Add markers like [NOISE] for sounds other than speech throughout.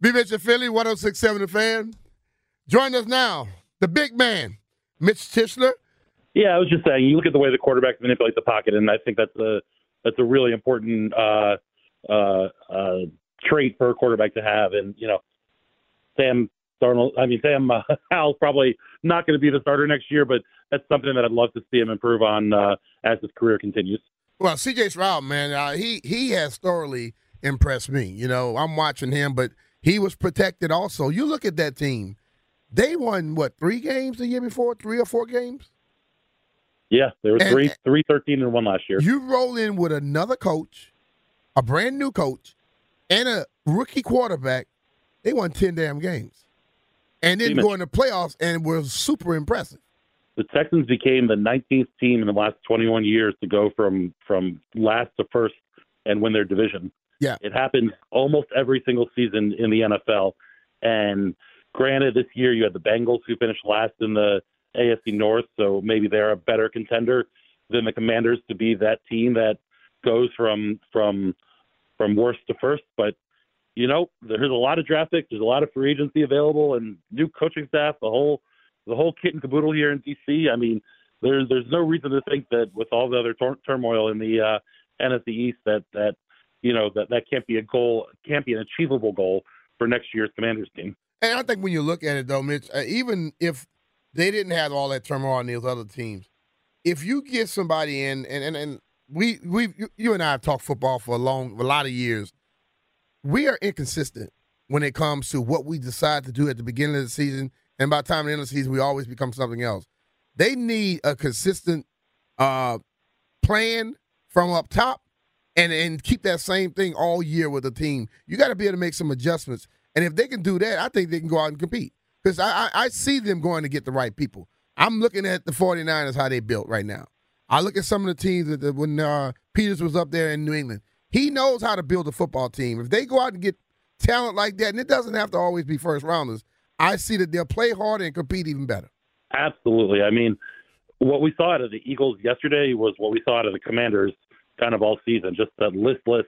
Mitch and Philly, 1067 The Fan. Join us now, the big man, Mitch Tischler. Yeah, I was just saying, you look at the way the quarterback manipulates the pocket, and I think that's a that's a really important uh, uh, uh, trait for a quarterback to have. And you know, Sam Darnold, I mean Sam uh, [LAUGHS] Howell's probably not going to be the starter next year, but that's something that I'd love to see him improve on uh, as his career continues. Well, C.J. Stroud, man, uh, he he has thoroughly impressed me. You know, I'm watching him, but he was protected also. You look at that team; they won what three games the year before, three or four games. Yeah, there were And- three, three, thirteen, and one last year. You roll in with another coach, a brand new coach, and a rookie quarterback. They won ten damn games, and then go in the playoffs and were super impressive. the Texans became the 19th team in the last 21 years to go from from last to first and win their division. Yeah. It happens almost every single season in the NFL. And granted, this year you had the Bengals who finished last in the AFC North, so maybe they're a better contender than the Commanders to be that team that goes from from from worst to first. But you know, there's a lot of draft picks, there's a lot of free agency available, and new coaching staff. The whole the whole kit and caboodle here in DC. I mean, there's there's no reason to think that with all the other tor- turmoil in the uh, NFC East that that you know that that can't be a goal, can't be an achievable goal for next year's Commanders team. And I think when you look at it, though, Mitch, uh, even if they didn't have all that turmoil on these other teams, if you get somebody in, and and, and we we you, and I have talked football for a long, a lot of years, we are inconsistent when it comes to what we decide to do at the beginning of the season, and by the time the end of the season, we always become something else. They need a consistent uh, plan from up top, and and keep that same thing all year with the team. You got to be able to make some adjustments. And if they can do that, I think they can go out and compete. Because I, I, I see them going to get the right people. I'm looking at the 49ers, how they built right now. I look at some of the teams that, when uh, Peters was up there in New England. He knows how to build a football team. If they go out and get talent like that, and it doesn't have to always be first rounders, I see that they'll play harder and compete even better. Absolutely. I mean, what we saw out of the Eagles yesterday was what we saw out of the Commanders kind of all season, just that listless,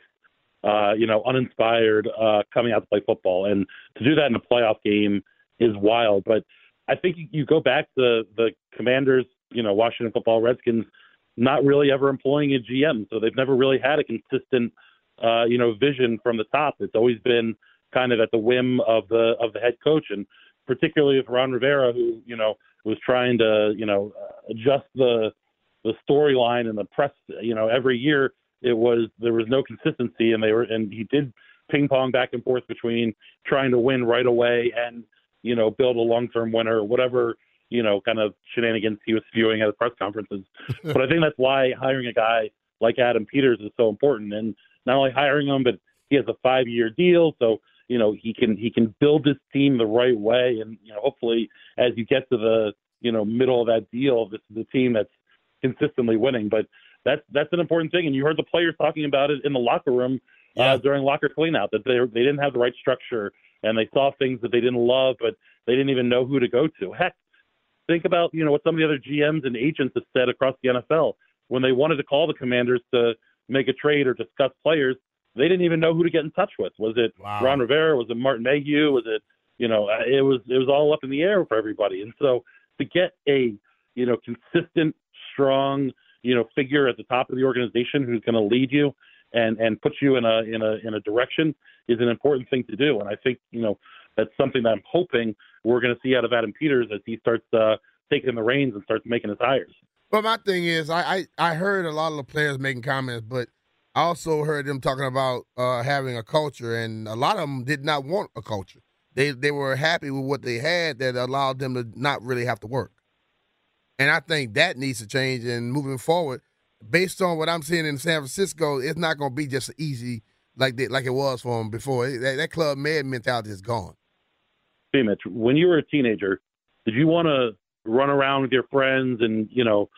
uh, you know, uninspired, uh, coming out to play football. And to do that in a playoff game is wild. But I think you- go back to the Commanders, you know, Washington football Redskins, not really ever employing a GM. So they've never really had a consistent, uh, you know, vision from the top. It's always been kind of at the whim of the of the head coach, and particularly with Ron Rivera, who you know was trying to you know adjust the the storyline and the press. You know, every year it was there was no consistency, and they were and he did ping pong back and forth between trying to win right away and you know build a long term winner or whatever you know kind of shenanigans he was spewing at the press conferences. [LAUGHS] but I think that's why hiring a guy like Adam Peters is so important, and not only hiring him, but he has a five year deal, so you know he can he can build this team the right way, and you know hopefully as you get to the you know middle of that deal, this is a team that's consistently winning. But that's that's an important thing, and you heard the players talking about it in the locker room Yeah. uh, during locker cleanout that they they didn't have the right structure, and they saw things that they didn't love, but they didn't even know who to go to. Heck, think about you know what some of the other GMs and agents have said across the NFL when they wanted to call the Commanders to make a trade or discuss players. They didn't even know who to get in touch with. Was it Wow. Ron Rivera? Was it Martin Mayhew? Was it you know uh, it was it was all up in the air for everybody. And so to get a you know consistent, strong you know figure at the top of the organization who's going to lead you and and put you in a in a in a direction is an important thing to do. And I think you know that's something that I'm hoping we're going to see out of Adam Peters as he starts uh, taking the reins and starts making his hires. But my thing is, I, I I heard a lot of the players making comments, but I also heard them talking about uh, having a culture, and a lot of them did not want a culture. They they were happy with what they had that allowed them to not really have to work. And I think that needs to change. And moving forward, based on what I'm seeing in San Francisco, it's not going to be just easy like like it was for them before. That, that club med mentality is gone. Hey, Mitch, when you were a teenager, did you want to run around with your friends and you know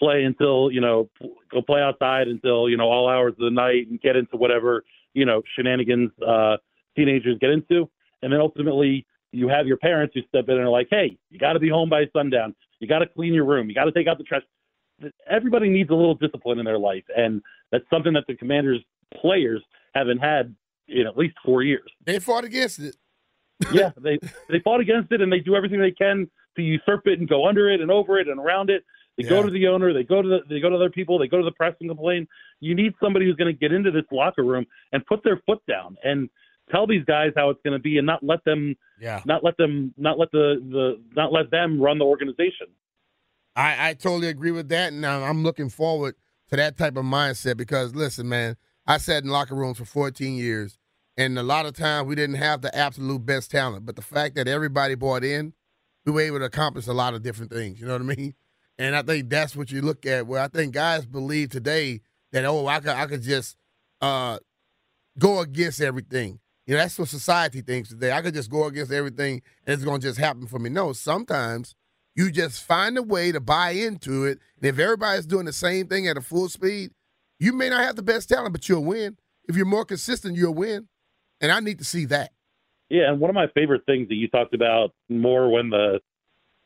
play until you know go play outside until you know all hours of the night and get into whatever you know shenanigans uh, teenagers get into, and then ultimately you have your parents who step in and are like, hey, you got to be home by sundown, you got to clean your room, you got to take out the trash. Everybody needs a little discipline in their life, and that's something that the Commanders players haven't had in at least four years. They fought against it. [LAUGHS] yeah, they they fought against it, and they do everything they can to usurp it and go under it and over it and around it. They yeah. go to the owner, they go to the, they go to other people, they go to the press and complain. You need somebody who's going to get into this locker room and put their foot down and tell these guys how it's going to be and not let them yeah not let them not let the the not let them run the organization. I I totally agree with that, and I'm looking forward to that type of mindset because listen, man, I sat in locker rooms for 14 years, and a lot of times we didn't have the absolute best talent, but the fact that everybody bought in, we were able to accomplish a lot of different things. You know what I mean? And I think that's what you look at. Where I think guys believe today that oh, I could I could just uh, go against everything. You know, that's what society thinks today. I could just go against everything and it's gonna just happen for me. No, sometimes you just find a way to buy into it. And if everybody's doing the same thing at a full speed, you may not have the best talent, but you'll win. If you're more consistent, you'll win. And I need to see that. Yeah, and one of my favorite things that you talked about more when the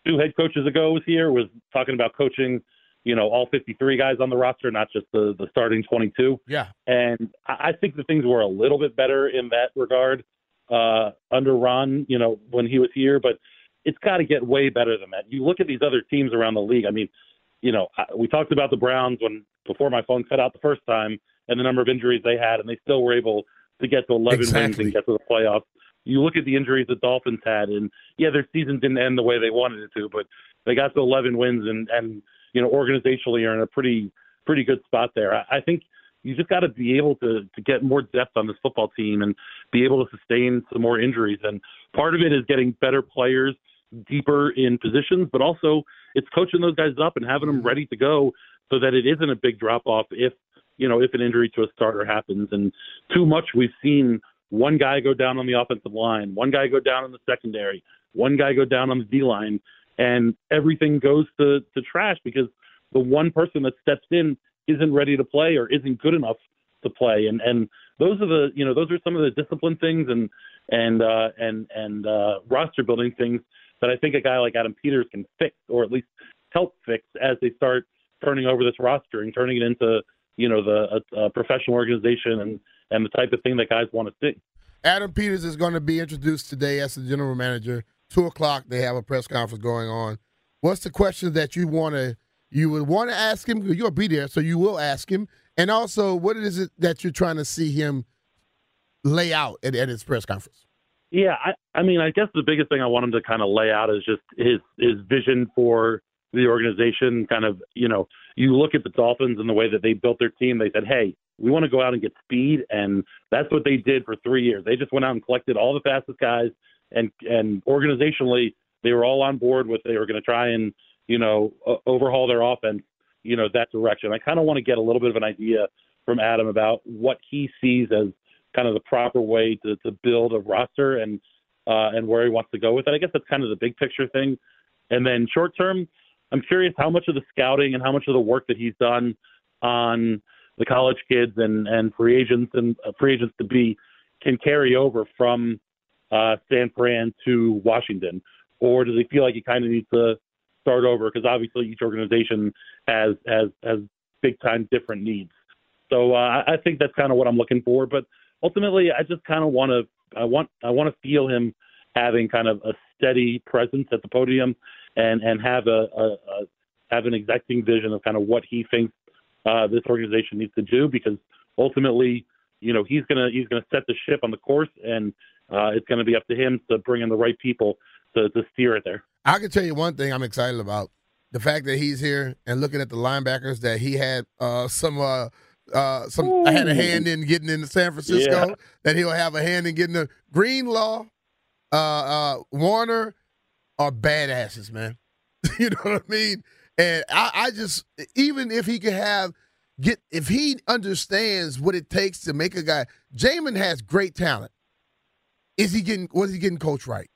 two head coaches ago was here was talking about coaching, you know, all 53 guys on the roster, not just the the starting 22. Yeah. And I think the things were a little bit better in that regard uh, under Ron, you know, when he was here, but it's got to get way better than that. You look at these other teams around the league. I mean, you know, we talked about the Browns when before my phone cut out the first time and the number of injuries they had, and they still were able to get to 11 exactly. wins and get to the playoffs you look at the injuries the Dolphins had, and yeah, their season didn't end the way they wanted it to, but they got to 11 wins, and and you know organizationally are in a pretty pretty good spot there. I, I think you just got to be able to to get more depth on this football team and be able to sustain some more injuries. And part of it is getting better players deeper in positions, but also it's coaching those guys up and having them ready to go so that it isn't a big drop off if you know if an injury to a starter happens. And too much we've seen one guy go down on the offensive line, one guy go down in the secondary, one guy go down on the D line, and everything goes to, to trash because the one person that steps in isn't ready to play or isn't good enough to play. And and those are the you know those are some of the discipline things and and uh, and and uh, roster building things that I think a guy like Adam Peters can fix or at least help fix as they start turning over this roster and turning it into you know the a, a professional organization and and the type of thing that guys want to see. Adam Peters is going to be introduced today as the general manager. Two o'clock, they have a press conference going on. What's the question that you want to you would want to ask him? You'll be there, so you will ask him. And also, what is it that you're trying to see him lay out at, at his press conference? Yeah, I, I mean, I guess the biggest thing I want him to kind of lay out is just his his vision for the organization. Kind of, you know, you look at the Dolphins and the way that they built their team. They said, "Hey, we want to go out and get speed, and that's what they did for three years. They just went out and collected all the fastest guys, and and organizationally, they were all on board with they were going to try and you know overhaul their offense, you know that direction. I kind of want to get a little bit of an idea from Adam about what he sees as kind of the proper way to to build a roster and uh, and where he wants to go with it. I guess that's kind of the big picture thing, and then short term, I'm curious how much of the scouting and how much of the work that he's done on the college kids and and free agents and uh, free agents to be can carry over from uh, San Fran to Washington, or does he feel like he kind of needs to start over because obviously each organization has has has big time different needs. So uh, I think that's kind of what I'm looking for. But ultimately, I just kind of want to I want I want to feel him having kind of a steady presence at the podium and and have a, a, a have an exacting vision of kind of what he thinks uh, this organization needs to do because ultimately, you know, he's gonna he's gonna set the ship on the course, and uh, it's gonna be up to him to bring in the right people to, to steer it there. I can tell you one thing I'm excited about: the fact that he's here and looking at the linebackers that he had uh, some. Uh, uh, some Ooh. I had a hand in getting into San Francisco. Yeah. That he'll have a hand in getting the Greenlaw, uh, uh, Warner are badasses, man. [LAUGHS] you know what I mean? And I, I just, even if he could have get if he understands what it takes to make a guy. Jamin has great talent. Is he getting? Was he getting coached right?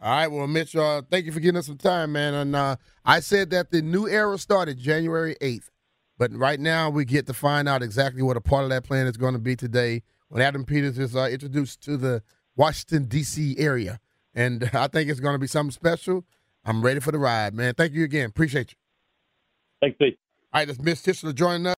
All right. Well, Mitch, uh, thank you for giving us some time, man. And uh, I said that the new era started January eighth, but right now we get to find out exactly what a part of that plan is going to be today when Adam Peters is uh, introduced to the Washington D.C. area, and [LAUGHS] I think it's going to be something special. I'm ready for the ride, man. Thank you again. Appreciate you. Thanks, Pete. All right, that's Mitch Tischler joining us.